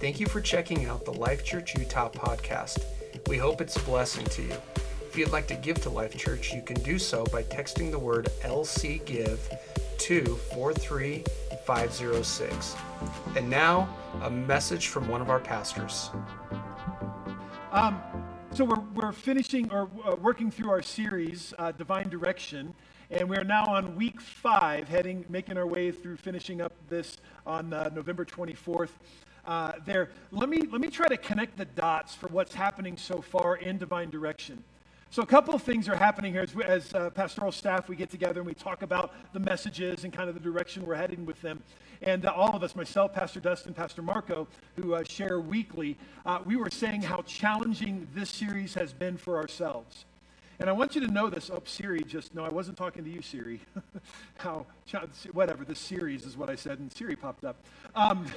Thank you for checking out the Life Church Utah podcast. We hope it's a blessing to you. If you'd like to give to Life Church, you can do so by texting the word LC Give to 43506. And now, a message from one of our pastors. Um, so we're, we're finishing or uh, working through our series, uh, Divine Direction, and we are now on week five, heading, making our way through finishing up this on uh, November 24th uh, there. Let me, let me try to connect the dots for what's happening so far in divine direction. So, a couple of things are happening here as, we, as uh, pastoral staff. We get together and we talk about the messages and kind of the direction we're heading with them. And uh, all of us, myself, Pastor Dustin, Pastor Marco, who uh, share weekly, uh, we were saying how challenging this series has been for ourselves. And I want you to know this. Oh, Siri, just no, I wasn't talking to you, Siri. how, whatever, this series is what I said, and Siri popped up. Um,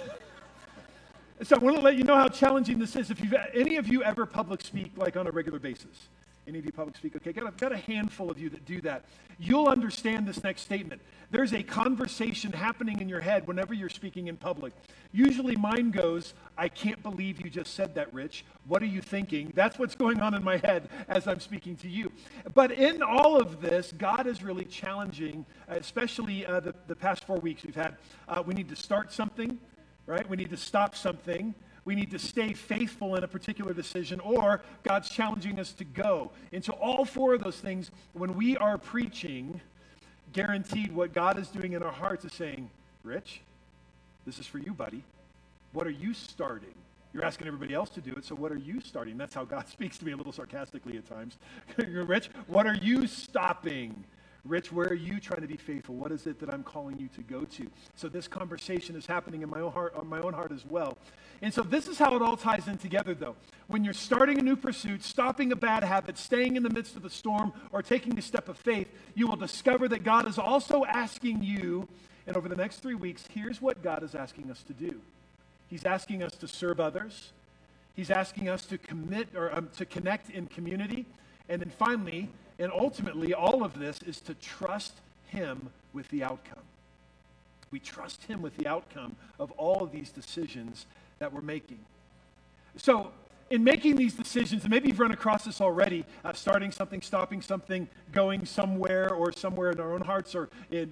so I want to let you know how challenging this is. If you've any of you ever public speak like on a regular basis, any of you public speak, okay, got a, got a handful of you that do that. You'll understand this next statement. There's a conversation happening in your head whenever you're speaking in public. Usually mine goes, I can't believe you just said that, Rich. What are you thinking? That's what's going on in my head as I'm speaking to you. But in all of this, God is really challenging, especially uh, the, the past four weeks we've had. Uh, we need to start something right? We need to stop something. We need to stay faithful in a particular decision, or God's challenging us to go. And so, all four of those things, when we are preaching, guaranteed what God is doing in our hearts is saying, Rich, this is for you, buddy. What are you starting? You're asking everybody else to do it, so what are you starting? That's how God speaks to me a little sarcastically at times. Rich, what are you stopping? Rich, where are you trying to be faithful? What is it that I'm calling you to go to? So this conversation is happening in my own heart, on my own heart as well. And so this is how it all ties in together, though. When you're starting a new pursuit, stopping a bad habit, staying in the midst of a storm, or taking a step of faith, you will discover that God is also asking you, and over the next three weeks, here's what God is asking us to do. He's asking us to serve others. He's asking us to commit or um, to connect in community. And then finally, and ultimately, all of this is to trust Him with the outcome. We trust Him with the outcome of all of these decisions that we're making. So, in making these decisions, and maybe you've run across this already, uh, starting something, stopping something, going somewhere or somewhere in our own hearts, or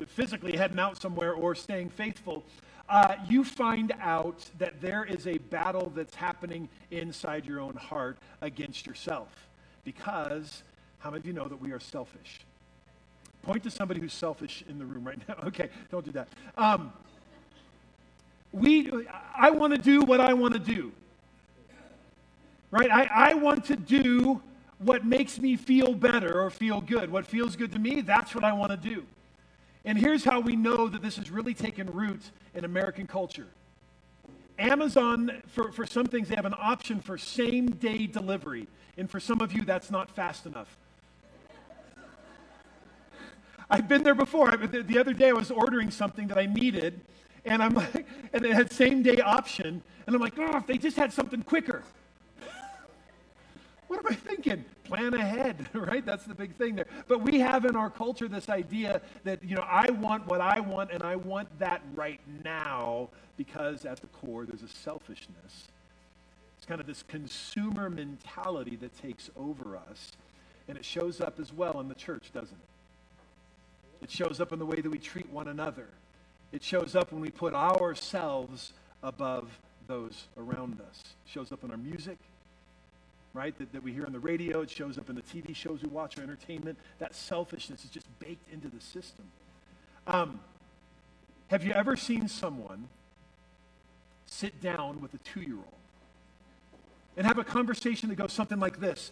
physically heading out somewhere, or staying faithful, uh, you find out that there is a battle that's happening inside your own heart against yourself. Because how many of you know that we are selfish? Point to somebody who's selfish in the room right now. Okay, don't do that. Um, we, I want to do what I want to do. Right? I, I want to do what makes me feel better or feel good. What feels good to me, that's what I want to do. And here's how we know that this has really taken root in American culture. Amazon, for, for some things, they have an option for same day delivery. And for some of you, that's not fast enough. I've been there before. The other day I was ordering something that I needed, and I'm like, and it had same day option, and I'm like, oh, if they just had something quicker. what am I thinking? Plan ahead, right? That's the big thing there. But we have in our culture this idea that, you know, I want what I want, and I want that right now, because at the core there's a selfishness. It's kind of this consumer mentality that takes over us, and it shows up as well in the church, doesn't it? It shows up in the way that we treat one another. It shows up when we put ourselves above those around us. It shows up in our music, right, that, that we hear on the radio. It shows up in the TV shows we watch, our entertainment. That selfishness is just baked into the system. Um, have you ever seen someone sit down with a two year old and have a conversation that goes something like this?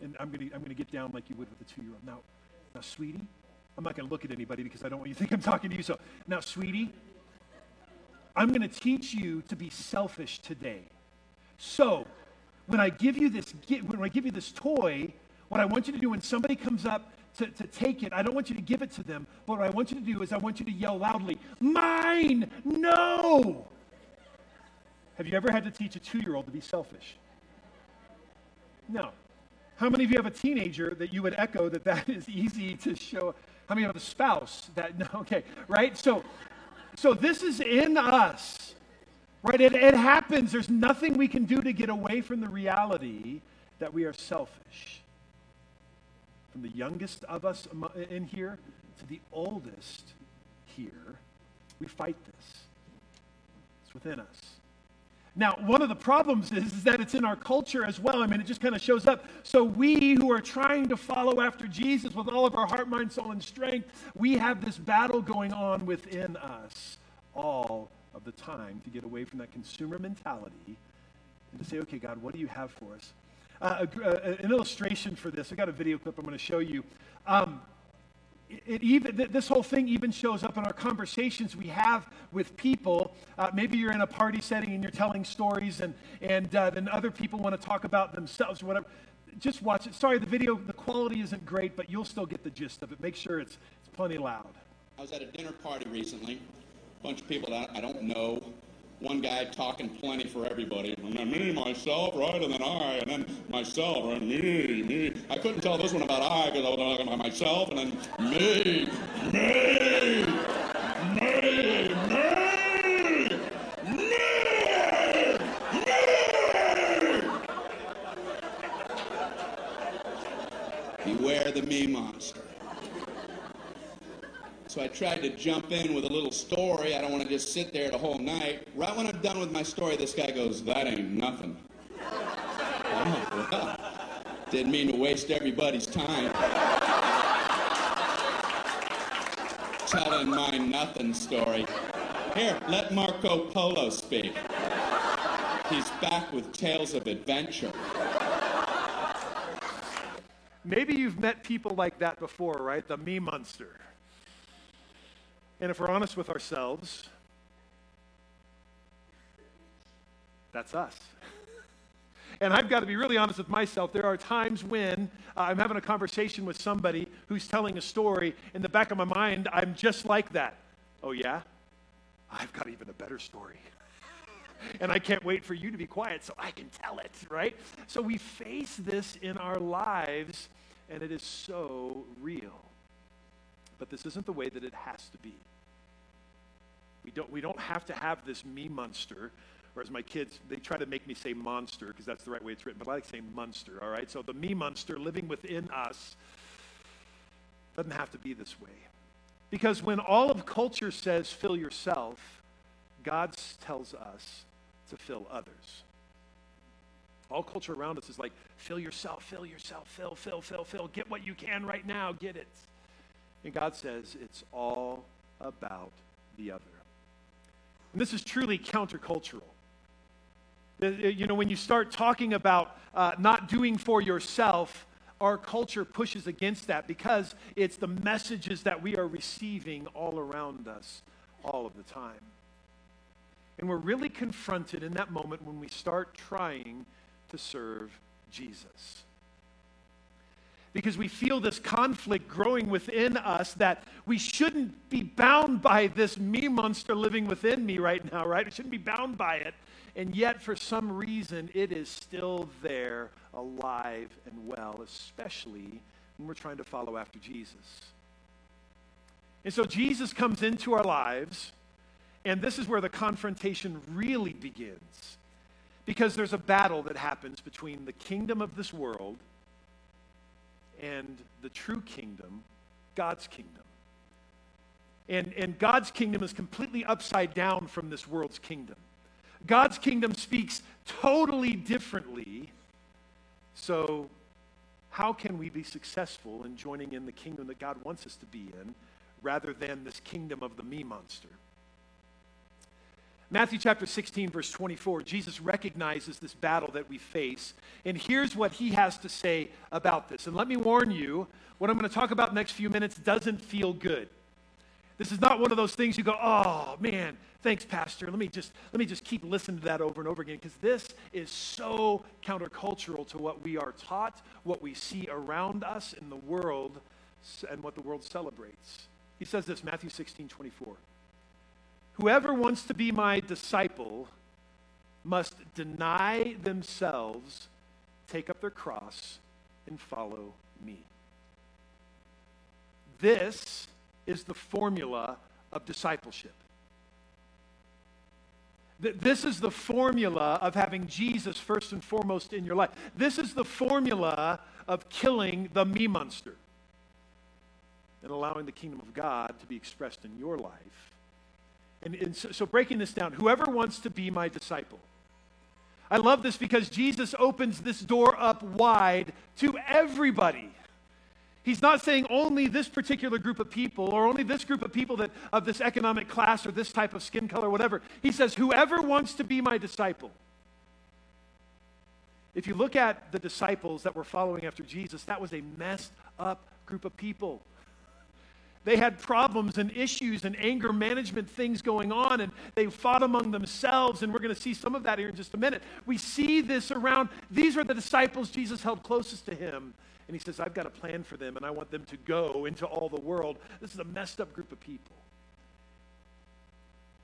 And I'm going to I'm to get down like you would with a two year old. Now, now, sweetie, I'm not going to look at anybody because I don't want you to think I'm talking to you. So, now, sweetie, I'm going to teach you to be selfish today. So, when I give you this when I give you this toy, what I want you to do when somebody comes up to, to take it, I don't want you to give it to them, but what I want you to do is I want you to yell loudly, Mine! No! Have you ever had to teach a two year old to be selfish? No. How many of you have a teenager that you would echo that that is easy to show? How many have a spouse that, no, okay, right? So, so this is in us. Right? It, it happens. There's nothing we can do to get away from the reality that we are selfish. From the youngest of us in here to the oldest here, we fight this. It's within us. Now, one of the problems is, is, that it's in our culture as well. I mean, it just kind of shows up. So, we who are trying to follow after Jesus with all of our heart, mind, soul, and strength, we have this battle going on within us all of the time to get away from that consumer mentality and to say, okay, God, what do you have for us? Uh, a, a, an illustration for this, I got a video clip I'm going to show you. Um, it even this whole thing even shows up in our conversations we have with people. Uh, maybe you're in a party setting and you're telling stories and and uh, then other people want to talk about themselves or whatever. Just watch it. Sorry the video the quality isn't great but you'll still get the gist of it. Make sure it's it's plenty loud. I was at a dinner party recently. A bunch of people that i don't know one guy talking plenty for everybody. And then me, myself, right? And then I, and then myself, right? Me, me. I couldn't tell this one about I because I was talking about myself, and then me, me, me, me, me, me. Beware the me monster. So I tried to jump in with a little story. I don't want to just sit there the whole night. Right when I'm done with my story, this guy goes, That ain't nothing. oh, well, didn't mean to waste everybody's time. Telling my nothing story. Here, let Marco Polo speak. He's back with tales of adventure. Maybe you've met people like that before, right? The me monster. And if we're honest with ourselves, that's us. And I've got to be really honest with myself. There are times when uh, I'm having a conversation with somebody who's telling a story. In the back of my mind, I'm just like that. Oh, yeah? I've got even a better story. and I can't wait for you to be quiet so I can tell it, right? So we face this in our lives, and it is so real. But this isn't the way that it has to be. We don't, we don't have to have this me monster, or as my kids, they try to make me say monster because that's the right way it's written, but I like saying monster, all right? So the me monster living within us doesn't have to be this way. Because when all of culture says fill yourself, God tells us to fill others. All culture around us is like, fill yourself, fill yourself, fill, fill, fill, fill. Get what you can right now, get it. And God says it's all about the other. And this is truly countercultural. You know, when you start talking about uh, not doing for yourself, our culture pushes against that because it's the messages that we are receiving all around us all of the time. And we're really confronted in that moment when we start trying to serve Jesus because we feel this conflict growing within us that we shouldn't be bound by this me monster living within me right now, right? We shouldn't be bound by it. And yet, for some reason, it is still there, alive and well, especially when we're trying to follow after Jesus. And so Jesus comes into our lives, and this is where the confrontation really begins. Because there's a battle that happens between the kingdom of this world and the true kingdom, God's kingdom. And, and God's kingdom is completely upside down from this world's kingdom. God's kingdom speaks totally differently. So, how can we be successful in joining in the kingdom that God wants us to be in rather than this kingdom of the me monster? Matthew chapter 16, verse 24, Jesus recognizes this battle that we face. And here's what he has to say about this. And let me warn you, what I'm going to talk about next few minutes doesn't feel good. This is not one of those things you go, oh man, thanks, Pastor. Let me just let me just keep listening to that over and over again, because this is so countercultural to what we are taught, what we see around us in the world, and what the world celebrates. He says this, Matthew 16, 24. Whoever wants to be my disciple must deny themselves, take up their cross, and follow me. This is the formula of discipleship. This is the formula of having Jesus first and foremost in your life. This is the formula of killing the me monster and allowing the kingdom of God to be expressed in your life. And, and so, so, breaking this down, whoever wants to be my disciple. I love this because Jesus opens this door up wide to everybody. He's not saying only this particular group of people or only this group of people that of this economic class or this type of skin color, whatever. He says, whoever wants to be my disciple. If you look at the disciples that were following after Jesus, that was a messed up group of people. They had problems and issues and anger management things going on, and they fought among themselves. And we're going to see some of that here in just a minute. We see this around. These are the disciples Jesus held closest to him. And he says, I've got a plan for them, and I want them to go into all the world. This is a messed up group of people,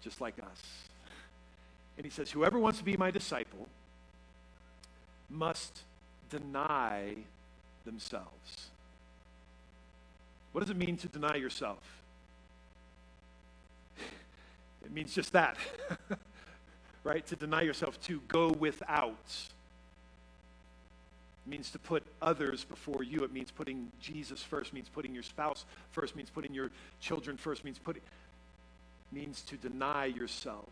just like us. And he says, Whoever wants to be my disciple must deny themselves. What does it mean to deny yourself? It means just that, right? To deny yourself, to go without. It means to put others before you. It means putting Jesus first, it means putting your spouse first, it means putting your children first, it means putting means to deny yourself.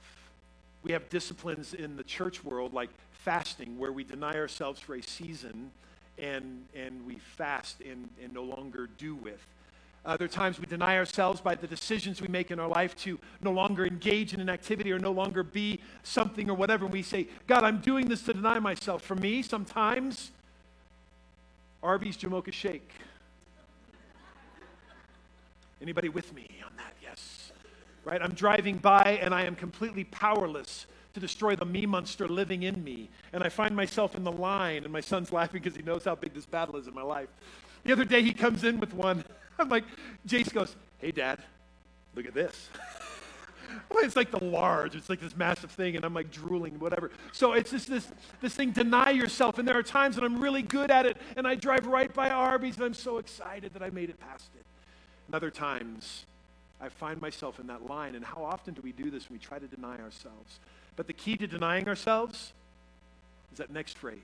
We have disciplines in the church world like fasting where we deny ourselves for a season and and we fast and, and no longer do with. Other times we deny ourselves by the decisions we make in our life to no longer engage in an activity or no longer be something or whatever. And we say, God, I'm doing this to deny myself. For me, sometimes Arby's Jamocha Shake. Anybody with me on that? Yes. Right? I'm driving by and I am completely powerless to destroy the me monster living in me. And I find myself in the line, and my son's laughing because he knows how big this battle is in my life. The other day he comes in with one. I'm like, Jace goes, Hey, Dad, look at this. it's like the large. It's like this massive thing, and I'm like drooling, whatever. So it's just this this thing. Deny yourself. And there are times when I'm really good at it, and I drive right by Arby's, and I'm so excited that I made it past it. And other times, I find myself in that line. And how often do we do this when we try to deny ourselves? But the key to denying ourselves is that next phrase.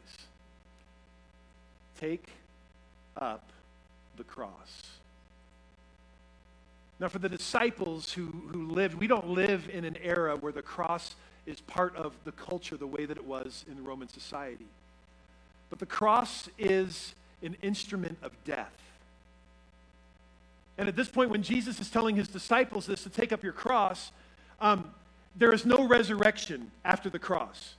Take up the cross. Now, for the disciples who, who lived, we don't live in an era where the cross is part of the culture the way that it was in Roman society. But the cross is an instrument of death. And at this point, when Jesus is telling his disciples this to take up your cross, um, there is no resurrection after the cross.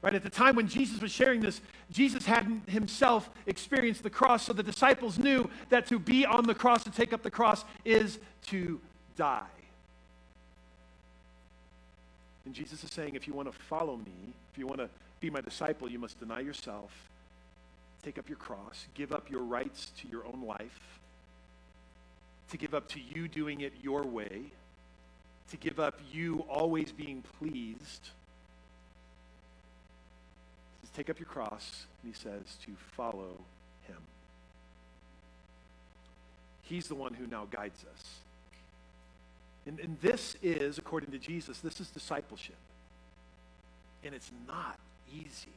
Right? At the time when Jesus was sharing this, Jesus hadn't himself experienced the cross, so the disciples knew that to be on the cross, to take up the cross, is to die. And Jesus is saying, if you want to follow me, if you want to be my disciple, you must deny yourself, take up your cross, give up your rights to your own life, to give up to you doing it your way, to give up you always being pleased Take up your cross, and he says to follow him. He's the one who now guides us. And, and this is, according to Jesus, this is discipleship. And it's not easy.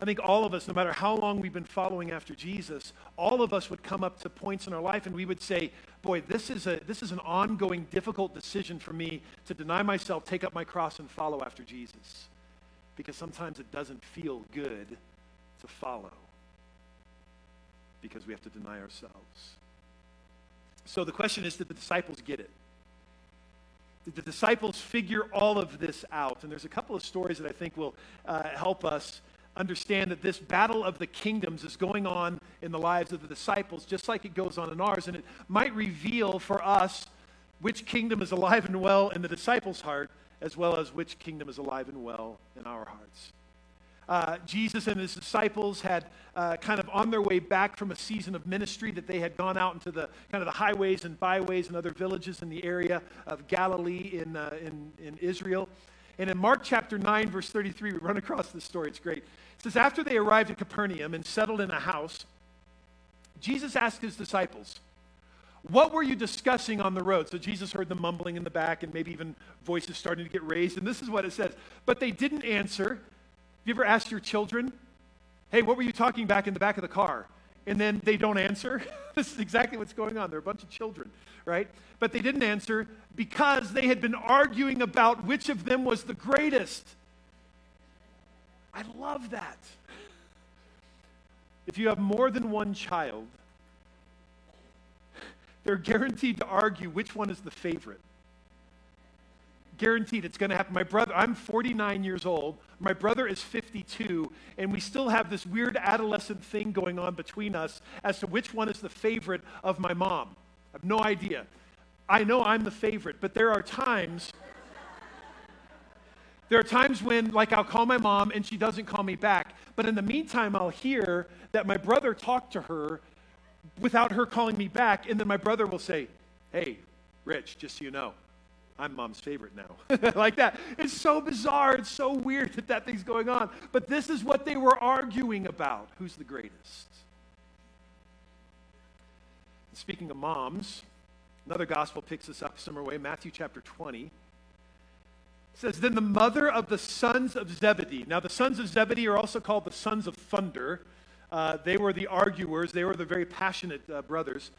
I think all of us, no matter how long we've been following after Jesus, all of us would come up to points in our life and we would say, Boy, this is, a, this is an ongoing, difficult decision for me to deny myself, take up my cross, and follow after Jesus because sometimes it doesn't feel good to follow because we have to deny ourselves. So the question is did the disciples get it? Did the disciples figure all of this out? And there's a couple of stories that I think will uh, help us understand that this battle of the kingdoms is going on in the lives of the disciples just like it goes on in ours. And it might reveal for us which kingdom is alive and well in the disciples' heart as well as which kingdom is alive and well in our hearts. Uh, Jesus and his disciples had uh, kind of on their way back from a season of ministry that they had gone out into the kind of the highways and byways and other villages in the area of Galilee in, uh, in, in Israel. And in Mark chapter 9, verse 33, we run across this story. It's great. It says, After they arrived at Capernaum and settled in a house, Jesus asked his disciples, What were you discussing on the road? So Jesus heard them mumbling in the back and maybe even voices starting to get raised. And this is what it says. But they didn't answer. Have you ever asked your children, hey, what were you talking back in the back of the car? And then they don't answer. this is exactly what's going on. They're a bunch of children, right? But they didn't answer because they had been arguing about which of them was the greatest. I love that. If you have more than one child, they're guaranteed to argue which one is the favorite. Guaranteed it's going to happen. My brother, I'm 49 years old. My brother is 52, and we still have this weird adolescent thing going on between us as to which one is the favorite of my mom. I have no idea. I know I'm the favorite, but there are times there are times when, like, I'll call my mom and she doesn't call me back. But in the meantime, I'll hear that my brother talked to her without her calling me back. And then my brother will say, Hey, Rich, just so you know, I'm mom's favorite now. like that. It's so bizarre. It's so weird that that thing's going on. But this is what they were arguing about who's the greatest. Speaking of moms, another gospel picks this up similar way Matthew chapter 20 says, Then the mother of the sons of Zebedee. Now, the sons of Zebedee are also called the sons of thunder. Uh, they were the arguers, they were the very passionate uh, brothers.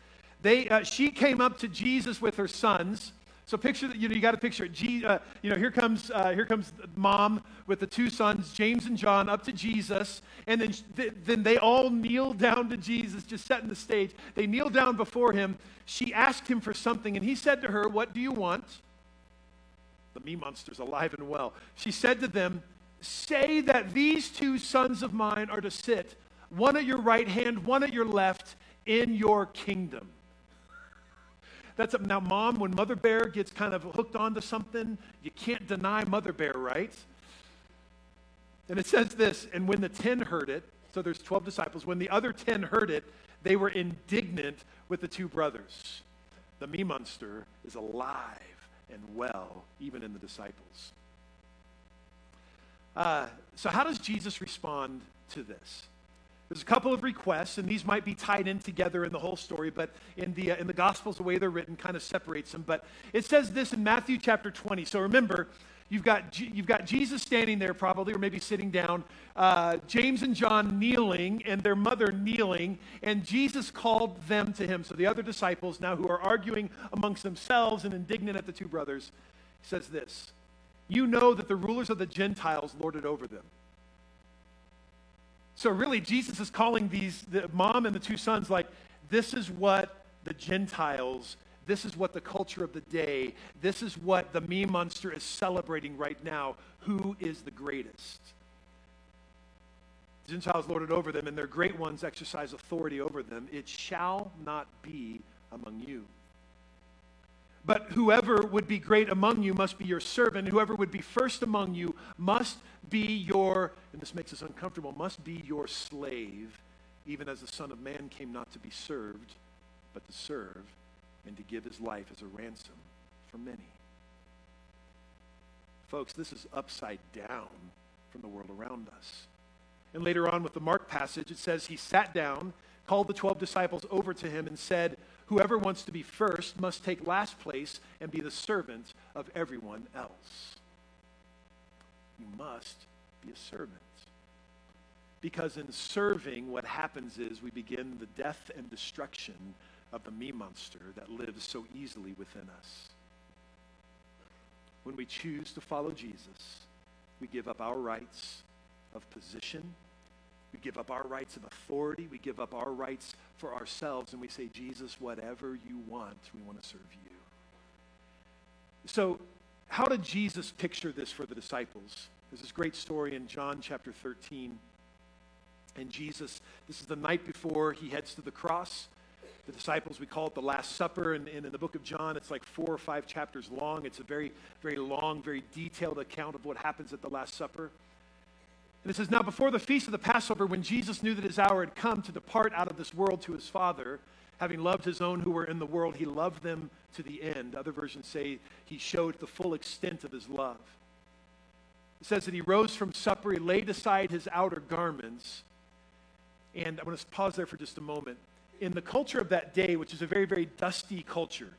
They, uh, she came up to Jesus with her sons. So picture that you know you got to picture it. G, uh, you know here comes uh, here comes mom with the two sons James and John up to Jesus, and then th- then they all kneel down to Jesus, just setting the stage. They kneel down before him. She asked him for something, and he said to her, "What do you want?" The me monster's alive and well. She said to them, "Say that these two sons of mine are to sit one at your right hand, one at your left, in your kingdom. That's now, mom, when Mother Bear gets kind of hooked onto something, you can't deny Mother Bear, right? And it says this, and when the ten heard it, so there's 12 disciples, when the other 10 heard it, they were indignant with the two brothers. The me monster is alive and well, even in the disciples. Uh, so, how does Jesus respond to this? There's a couple of requests, and these might be tied in together in the whole story, but in the, uh, in the Gospels, the way they're written kind of separates them. But it says this in Matthew chapter 20. So remember, you've got, G- you've got Jesus standing there probably, or maybe sitting down, uh, James and John kneeling, and their mother kneeling, and Jesus called them to him. So the other disciples, now who are arguing amongst themselves and indignant at the two brothers, says this You know that the rulers of the Gentiles lord it over them so really, Jesus is calling these, the mom and the two sons, like, this is what the Gentiles, this is what the culture of the day, this is what the me monster is celebrating right now. Who is the greatest? Gentiles lord it over them, and their great ones exercise authority over them. It shall not be among you. But whoever would be great among you must be your servant. Whoever would be first among you must be your, and this makes us uncomfortable, must be your slave, even as the Son of Man came not to be served, but to serve and to give his life as a ransom for many. Folks, this is upside down from the world around us. And later on with the Mark passage, it says he sat down, called the 12 disciples over to him, and said, Whoever wants to be first must take last place and be the servant of everyone else. You must be a servant. Because in serving, what happens is we begin the death and destruction of the me monster that lives so easily within us. When we choose to follow Jesus, we give up our rights of position, we give up our rights of authority. We give up our rights for ourselves. And we say, Jesus, whatever you want, we want to serve you. So, how did Jesus picture this for the disciples? There's this great story in John chapter 13. And Jesus, this is the night before he heads to the cross. The disciples, we call it the Last Supper. And, and in the book of John, it's like four or five chapters long. It's a very, very long, very detailed account of what happens at the Last Supper. And it says, Now before the feast of the Passover, when Jesus knew that his hour had come to depart out of this world to his Father, having loved his own who were in the world, he loved them to the end. Other versions say he showed the full extent of his love. It says that he rose from supper, he laid aside his outer garments. And I want to pause there for just a moment. in the culture of that day, which is a very, very dusty culture,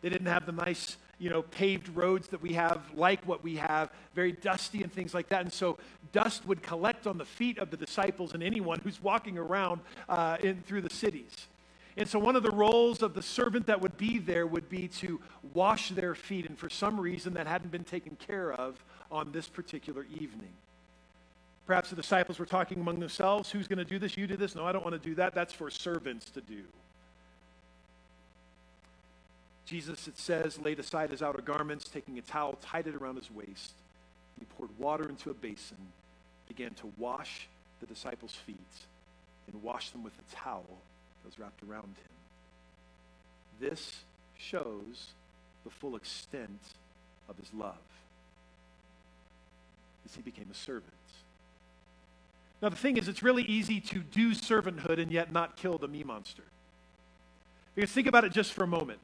they didn't have the nice, you know, paved roads that we have, like what we have, very dusty and things like that. And so dust would collect on the feet of the disciples and anyone who's walking around uh, in, through the cities. And so one of the roles of the servant that would be there would be to wash their feet. And for some reason, that hadn't been taken care of on this particular evening. Perhaps the disciples were talking among themselves who's going to do this? You do this? No, I don't want to do that. That's for servants to do. Jesus, it says, laid aside his outer garments, taking a towel, tied it around his waist. He poured water into a basin, began to wash the disciples' feet, and washed them with a towel that was wrapped around him. This shows the full extent of his love as he became a servant. Now, the thing is, it's really easy to do servanthood and yet not kill the me monster. Because think about it just for a moment.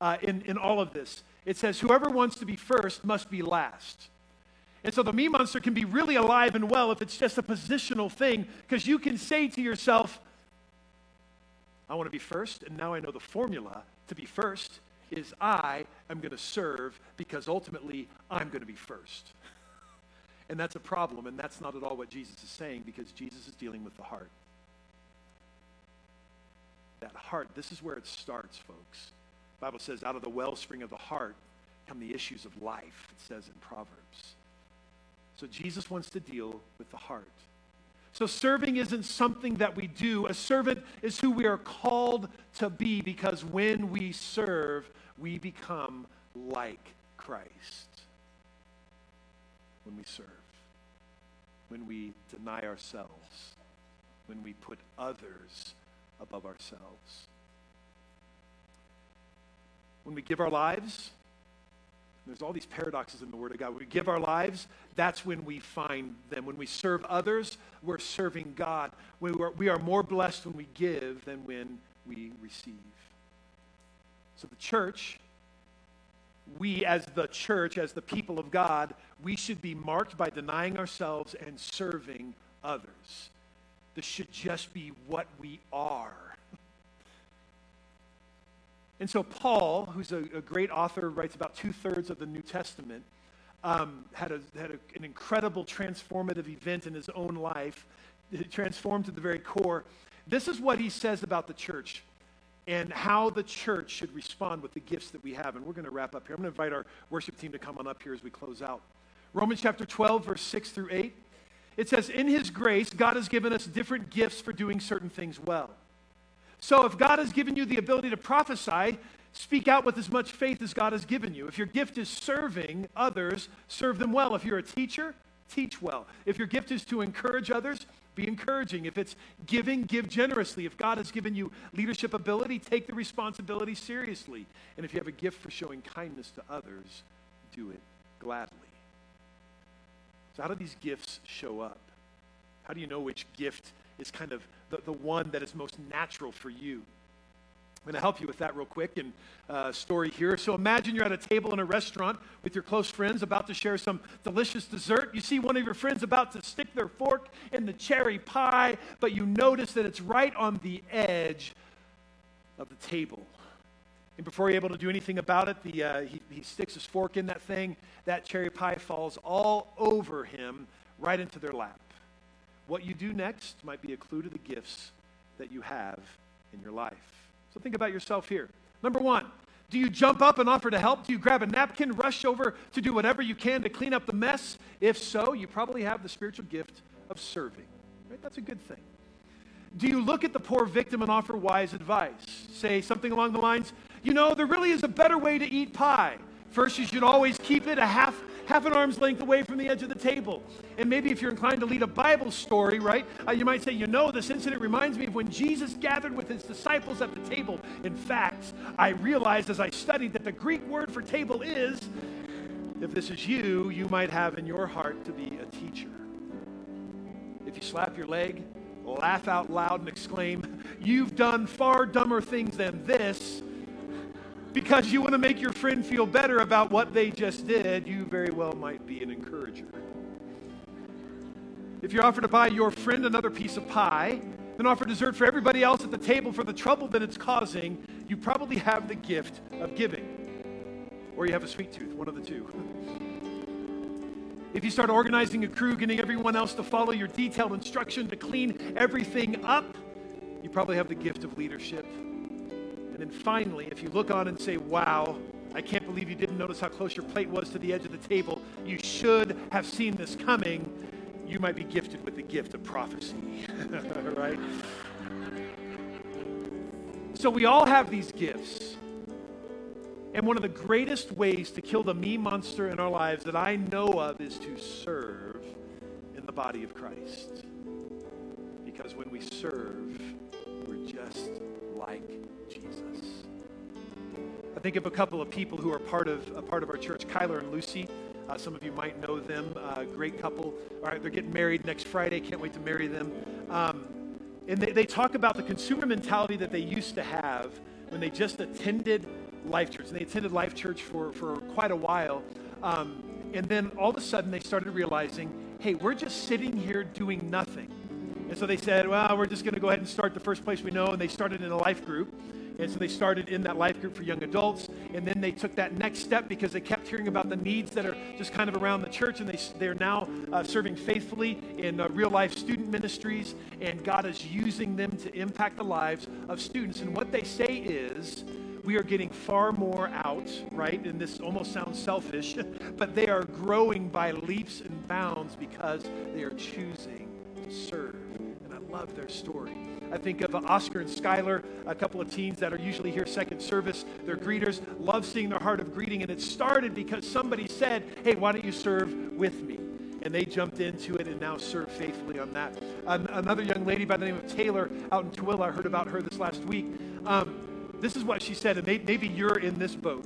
Uh, in, in all of this, it says, whoever wants to be first must be last. And so the me monster can be really alive and well if it's just a positional thing, because you can say to yourself, I want to be first, and now I know the formula to be first is I am going to serve because ultimately I'm going to be first. And that's a problem, and that's not at all what Jesus is saying because Jesus is dealing with the heart. That heart, this is where it starts, folks. Bible says, out of the wellspring of the heart come the issues of life, it says in Proverbs. So Jesus wants to deal with the heart. So serving isn't something that we do. A servant is who we are called to be because when we serve, we become like Christ when we serve, when we deny ourselves, when we put others above ourselves. When we give our lives, there's all these paradoxes in the Word of God. When we give our lives, that's when we find them. When we serve others, we're serving God. We are, we are more blessed when we give than when we receive. So the church we as the church, as the people of God, we should be marked by denying ourselves and serving others. This should just be what we are. And so, Paul, who's a, a great author, writes about two thirds of the New Testament, um, had, a, had a, an incredible transformative event in his own life, it transformed to the very core. This is what he says about the church and how the church should respond with the gifts that we have. And we're going to wrap up here. I'm going to invite our worship team to come on up here as we close out. Romans chapter 12, verse 6 through 8. It says, In his grace, God has given us different gifts for doing certain things well. So if God has given you the ability to prophesy, speak out with as much faith as God has given you. If your gift is serving others, serve them well. If you're a teacher, teach well. If your gift is to encourage others, be encouraging. If it's giving, give generously. If God has given you leadership ability, take the responsibility seriously. And if you have a gift for showing kindness to others, do it gladly. So, how do these gifts show up? How do you know which gift is kind of the, the one that is most natural for you? I'm going to help you with that real quick and uh, story here. So imagine you're at a table in a restaurant with your close friends about to share some delicious dessert. You see one of your friends about to stick their fork in the cherry pie, but you notice that it's right on the edge of the table. And before you're able to do anything about it, the, uh, he, he sticks his fork in that thing. That cherry pie falls all over him, right into their lap. What you do next might be a clue to the gifts that you have in your life. So think about yourself here. Number one, do you jump up and offer to help? Do you grab a napkin, rush over to do whatever you can to clean up the mess? If so, you probably have the spiritual gift of serving. Right? That's a good thing. Do you look at the poor victim and offer wise advice? Say something along the lines, you know, there really is a better way to eat pie. First, you should always keep it a half half an arm's length away from the edge of the table. And maybe if you're inclined to lead a Bible story, right, uh, you might say, you know, this incident reminds me of when Jesus gathered with his disciples at the table. In fact, I realized as I studied that the Greek word for table is, if this is you, you might have in your heart to be a teacher. If you slap your leg, laugh out loud and exclaim, You've done far dumber things than this because you want to make your friend feel better about what they just did, you very well might be an encourager. If you offer to buy your friend another piece of pie, then offer dessert for everybody else at the table for the trouble that it's causing, you probably have the gift of giving. Or you have a sweet tooth, one of the two. If you start organizing a crew, getting everyone else to follow your detailed instruction to clean everything up, you probably have the gift of leadership. And then finally, if you look on and say, wow, I can't believe you didn't notice how close your plate was to the edge of the table, you should have seen this coming, you might be gifted with the gift of prophecy. right? So we all have these gifts. And one of the greatest ways to kill the me monster in our lives that I know of is to serve in the body of Christ. Because when we serve, we're just like Jesus. I think of a couple of people who are part of a part of our church, Kyler and Lucy. Uh, some of you might know them. Uh, great couple. All right, they're getting married next Friday. Can't wait to marry them. Um, and they, they talk about the consumer mentality that they used to have when they just attended Life Church. And they attended Life Church for, for quite a while. Um, and then all of a sudden they started realizing, hey, we're just sitting here doing nothing. And so they said, well, we're just going to go ahead and start the first place we know. And they started in a life group. And so they started in that life group for young adults. And then they took that next step because they kept hearing about the needs that are just kind of around the church. And they, they're now uh, serving faithfully in uh, real life student ministries. And God is using them to impact the lives of students. And what they say is, we are getting far more out, right? And this almost sounds selfish, but they are growing by leaps and bounds because they are choosing to serve. Love their story. I think of Oscar and Skylar, a couple of teens that are usually here second service. They're greeters, love seeing their heart of greeting. And it started because somebody said, hey, why don't you serve with me? and they jumped into it and now serve faithfully on that. another young lady by the name of Taylor out in Tooele, I heard about her this last week. Um, this is what she said, and maybe you're in this boat.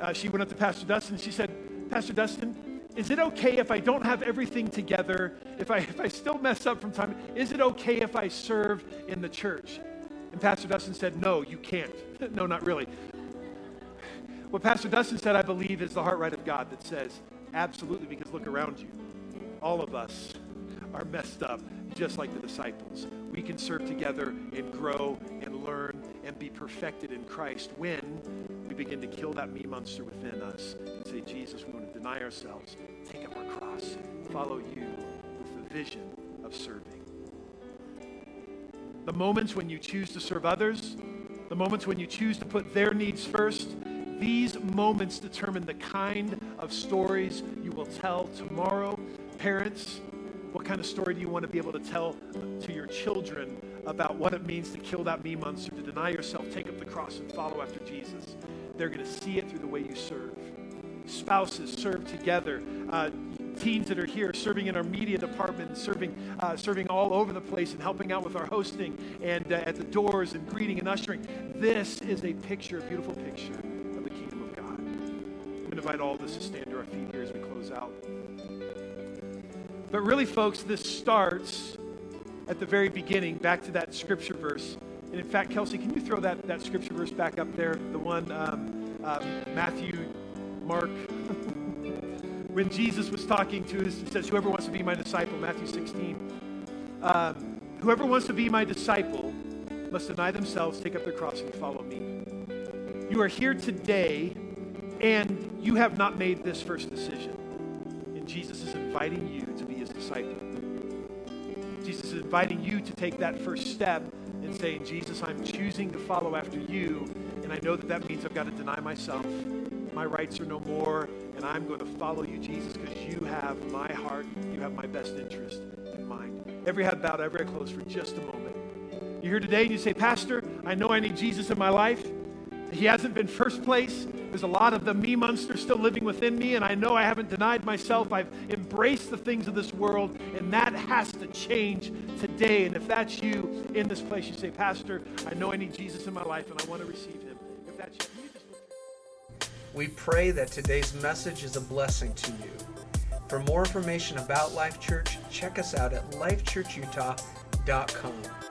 Uh, she went up to Pastor Dustin she said, Pastor Dustin, is it okay if I don't have everything together, if I, if I still mess up from time? Is it okay if I serve in the church? And Pastor Dustin said, No, you can't. no, not really. What Pastor Dustin said, I believe, is the heart right of God that says, Absolutely, because look around you. All of us are messed up just like the disciples. We can serve together and grow and learn and be perfected in Christ when we begin to kill that me monster within us and say, Jesus, we want to deny ourselves, take up our cross, follow you with the vision of serving. The moments when you choose to serve others, the moments when you choose to put their needs first, these moments determine the kind of stories you will tell tomorrow. Parents, what kind of story do you want to be able to tell to your children about what it means to kill that me monster, to deny yourself, take up the cross, and follow after Jesus? They're going to see it through the way you serve. Spouses serve together. Uh, teens that are here serving in our media department, serving, uh, serving all over the place, and helping out with our hosting and uh, at the doors and greeting and ushering. This is a picture, a beautiful picture of the kingdom of God. I'm going to invite all of us to stand to our feet here as we close out. But really, folks, this starts at the very beginning, back to that scripture verse. And in fact, Kelsey, can you throw that, that scripture verse back up there? The one, um, uh, Matthew, Mark. when Jesus was talking to us, it says, Whoever wants to be my disciple, Matthew 16. Um, Whoever wants to be my disciple must deny themselves, take up their cross, and follow me. You are here today, and you have not made this first decision. And Jesus is inviting you to be his disciple. Jesus is inviting you to take that first step and saying, Jesus, I'm choosing to follow after you. And I know that that means I've got to deny myself. My rights are no more. And I'm going to follow you, Jesus, because you have my heart. You have my best interest in mind. Every head bowed, every eye closed for just a moment. You're here today and you say, Pastor, I know I need Jesus in my life. He hasn't been first place. There's a lot of the me monster still living within me, and I know I haven't denied myself. I've embraced the things of this world, and that has to change today. And if that's you in this place, you say, Pastor, I know I need Jesus in my life, and I want to receive him. If that's you, you just we pray that today's message is a blessing to you. For more information about Life Church, check us out at lifechurchutah.com.